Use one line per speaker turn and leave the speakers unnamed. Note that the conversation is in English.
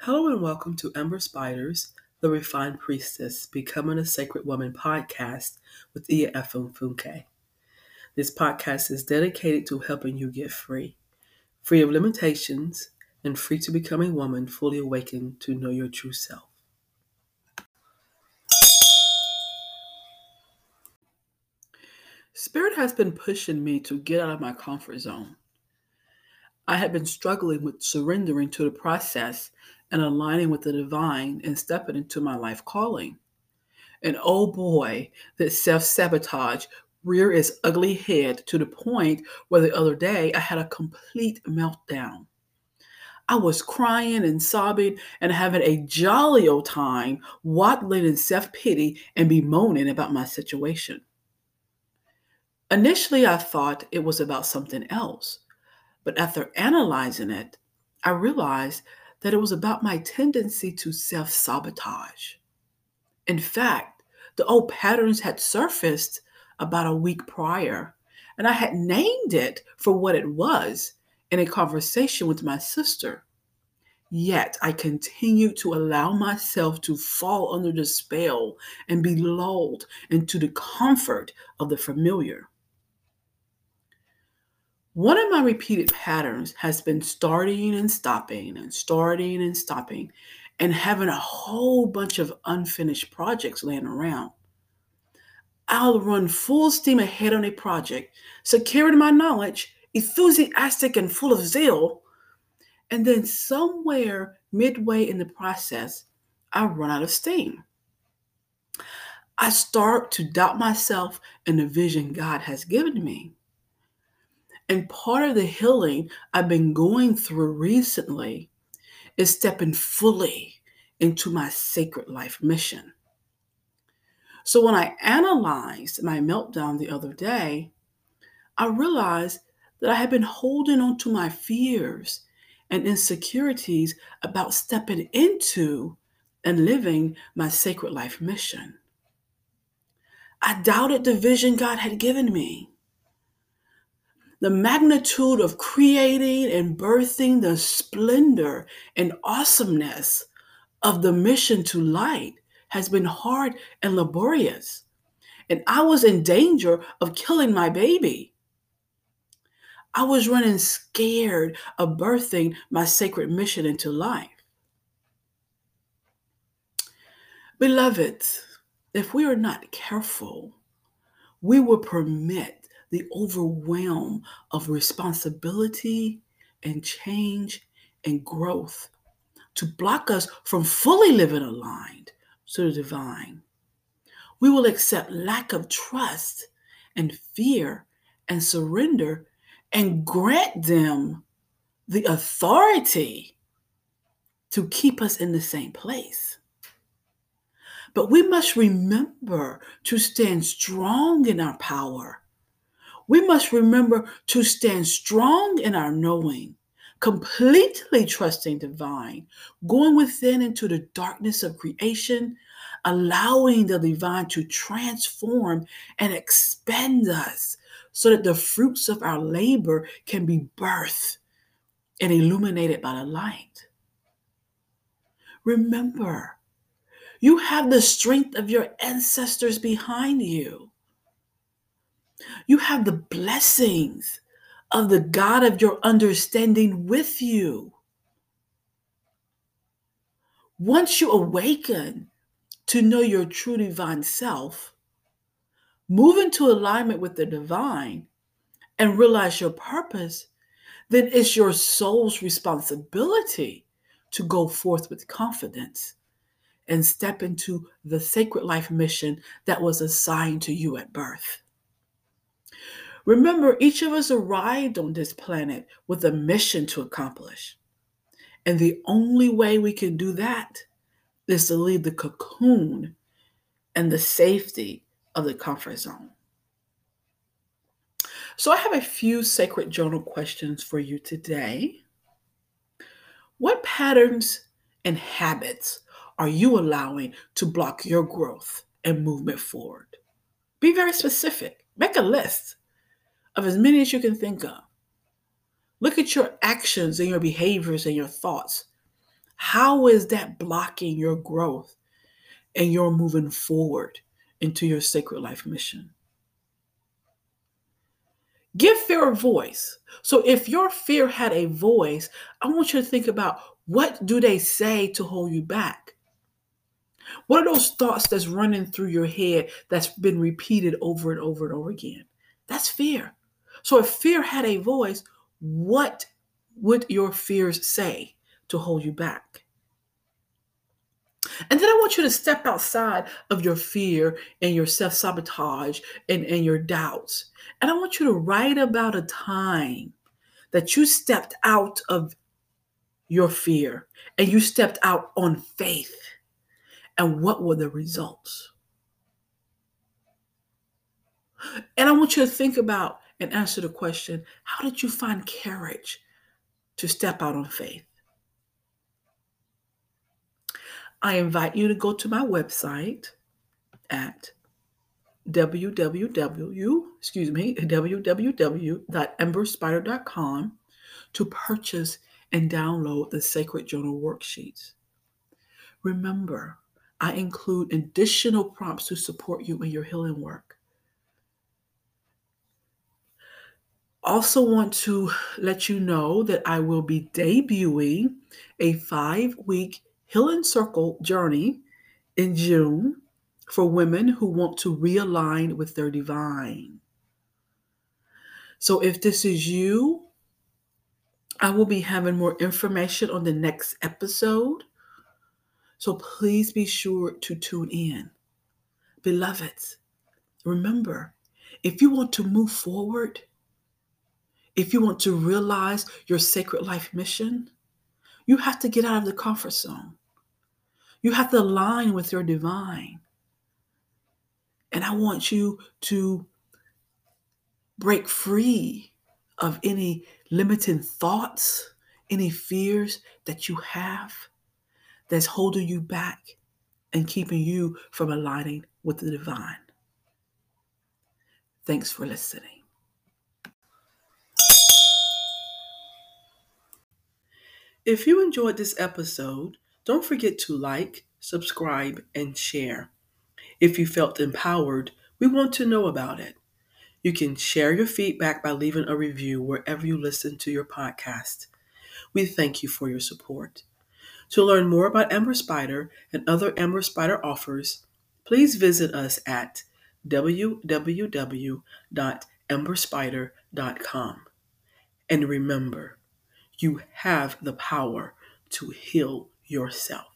Hello and welcome to Amber Spider's, the Refined Priestess, Becoming a Sacred Woman podcast with Iya Efum Funke. This podcast is dedicated to helping you get free, free of limitations, and free to become a woman fully awakened to know your true self. Spirit has been pushing me to get out of my comfort zone. I had been struggling with surrendering to the process and aligning with the divine and stepping into my life calling. And oh boy, that self sabotage rear its ugly head to the point where the other day I had a complete meltdown. I was crying and sobbing and having a jolly old time, waddling in self pity and bemoaning about my situation. Initially, I thought it was about something else, but after analyzing it, I realized that it was about my tendency to self sabotage. In fact, the old patterns had surfaced about a week prior, and I had named it for what it was in a conversation with my sister. Yet I continued to allow myself to fall under the spell and be lulled into the comfort of the familiar. One of my repeated patterns has been starting and stopping and starting and stopping and having a whole bunch of unfinished projects laying around. I'll run full steam ahead on a project, secure in my knowledge, enthusiastic and full of zeal, and then somewhere midway in the process, I run out of steam. I start to doubt myself and the vision God has given me. And part of the healing I've been going through recently is stepping fully into my sacred life mission. So when I analyzed my meltdown the other day, I realized that I had been holding on to my fears and insecurities about stepping into and living my sacred life mission. I doubted the vision God had given me the magnitude of creating and birthing the splendor and awesomeness of the mission to light has been hard and laborious. And I was in danger of killing my baby. I was running scared of birthing my sacred mission into life. Beloved, if we are not careful, we will permit the overwhelm of responsibility and change and growth to block us from fully living aligned to the divine. We will accept lack of trust and fear and surrender and grant them the authority to keep us in the same place. But we must remember to stand strong in our power we must remember to stand strong in our knowing, completely trusting divine, going within into the darkness of creation, allowing the divine to transform and expand us so that the fruits of our labor can be birthed and illuminated by the light. Remember, you have the strength of your ancestors behind you. You have the blessings of the God of your understanding with you. Once you awaken to know your true divine self, move into alignment with the divine, and realize your purpose, then it's your soul's responsibility to go forth with confidence and step into the sacred life mission that was assigned to you at birth. Remember, each of us arrived on this planet with a mission to accomplish. And the only way we can do that is to leave the cocoon and the safety of the comfort zone. So, I have a few sacred journal questions for you today. What patterns and habits are you allowing to block your growth and movement forward? Be very specific, make a list of as many as you can think of. Look at your actions and your behaviors and your thoughts. How is that blocking your growth and your moving forward into your sacred life mission? Give fear a voice. So if your fear had a voice, I want you to think about what do they say to hold you back? What are those thoughts that's running through your head that's been repeated over and over and over again? That's fear. So if fear had a voice, what would your fears say to hold you back? And then I want you to step outside of your fear and your self sabotage and, and your doubts. And I want you to write about a time that you stepped out of your fear and you stepped out on faith. And what were the results? And I want you to think about and answer the question how did you find courage to step out on faith? I invite you to go to my website at www excuse me www.amberspider.com to purchase and download the sacred journal worksheets remember i include additional prompts to support you in your healing work also want to let you know that i will be debuting a five week healing circle journey in june for women who want to realign with their divine. So, if this is you, I will be having more information on the next episode. So, please be sure to tune in. Beloveds, remember if you want to move forward, if you want to realize your sacred life mission, you have to get out of the comfort zone. You have to align with your divine. And I want you to break free of any limiting thoughts, any fears that you have that's holding you back and keeping you from aligning with the divine. Thanks for listening. If you enjoyed this episode, don't forget to like, subscribe, and share. If you felt empowered, we want to know about it. You can share your feedback by leaving a review wherever you listen to your podcast. We thank you for your support. To learn more about Amber Spider and other Amber Spider offers, please visit us at www.amberspider.com. And remember, you have the power to heal yourself.